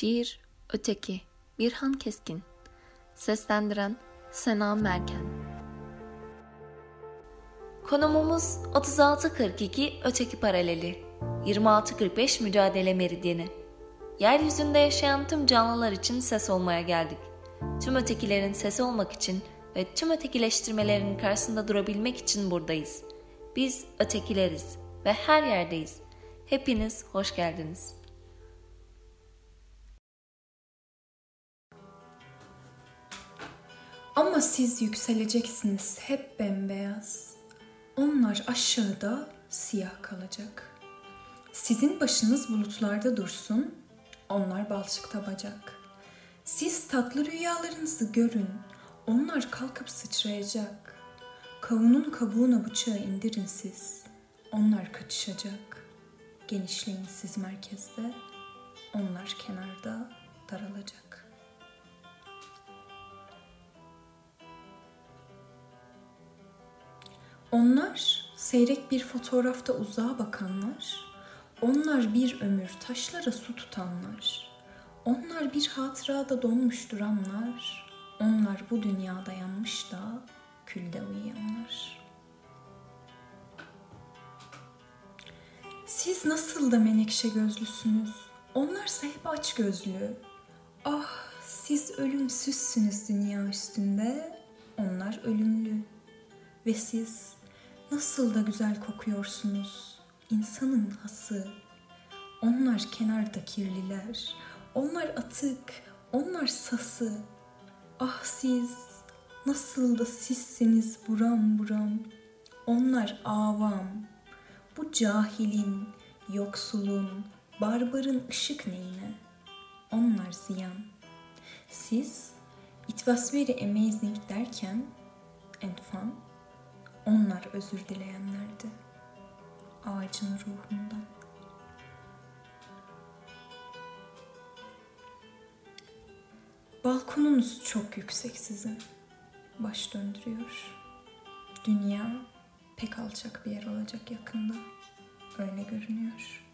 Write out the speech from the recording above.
Şiir Öteki Birhan Keskin Seslendiren Sena Merken Konumumuz 3642 Öteki Paraleli 2645 Mücadele Meridyeni Yeryüzünde yaşayan tüm canlılar için ses olmaya geldik. Tüm ötekilerin sesi olmak için ve tüm ötekileştirmelerin karşısında durabilmek için buradayız. Biz ötekileriz ve her yerdeyiz. Hepiniz hoş geldiniz. Ama siz yükseleceksiniz hep bembeyaz. Onlar aşağıda siyah kalacak. Sizin başınız bulutlarda dursun, onlar balçıkta bacak. Siz tatlı rüyalarınızı görün, onlar kalkıp sıçrayacak. Kavunun kabuğuna bıçağı indirin siz, onlar kaçışacak. Genişleyin siz merkezde, onlar kenarda Onlar seyrek bir fotoğrafta uzağa bakanlar, onlar bir ömür taşlara su tutanlar, onlar bir hatırada donmuş duranlar, onlar bu dünyada yanmış da külde uyuyanlar. Siz nasıl da menekşe gözlüsünüz, onlarsa hep aç gözlü. Ah siz ölümsüzsünüz dünya üstünde, onlar ölümlü. Ve siz Nasıl da güzel kokuyorsunuz. İnsanın hası. Onlar kenarda kirliler. Onlar atık. Onlar sası. Ah siz nasıl da sizsiniz buram buram. Onlar avam. Bu cahilin, yoksulun, barbarın ışık neyine? Onlar ziyan. Siz it was very amazing derken and fun onlar özür dileyenlerdi. Ağacın ruhundan. Balkonunuz çok yüksek sizin. Baş döndürüyor. Dünya pek alçak bir yer olacak yakında. Öyle görünüyor.''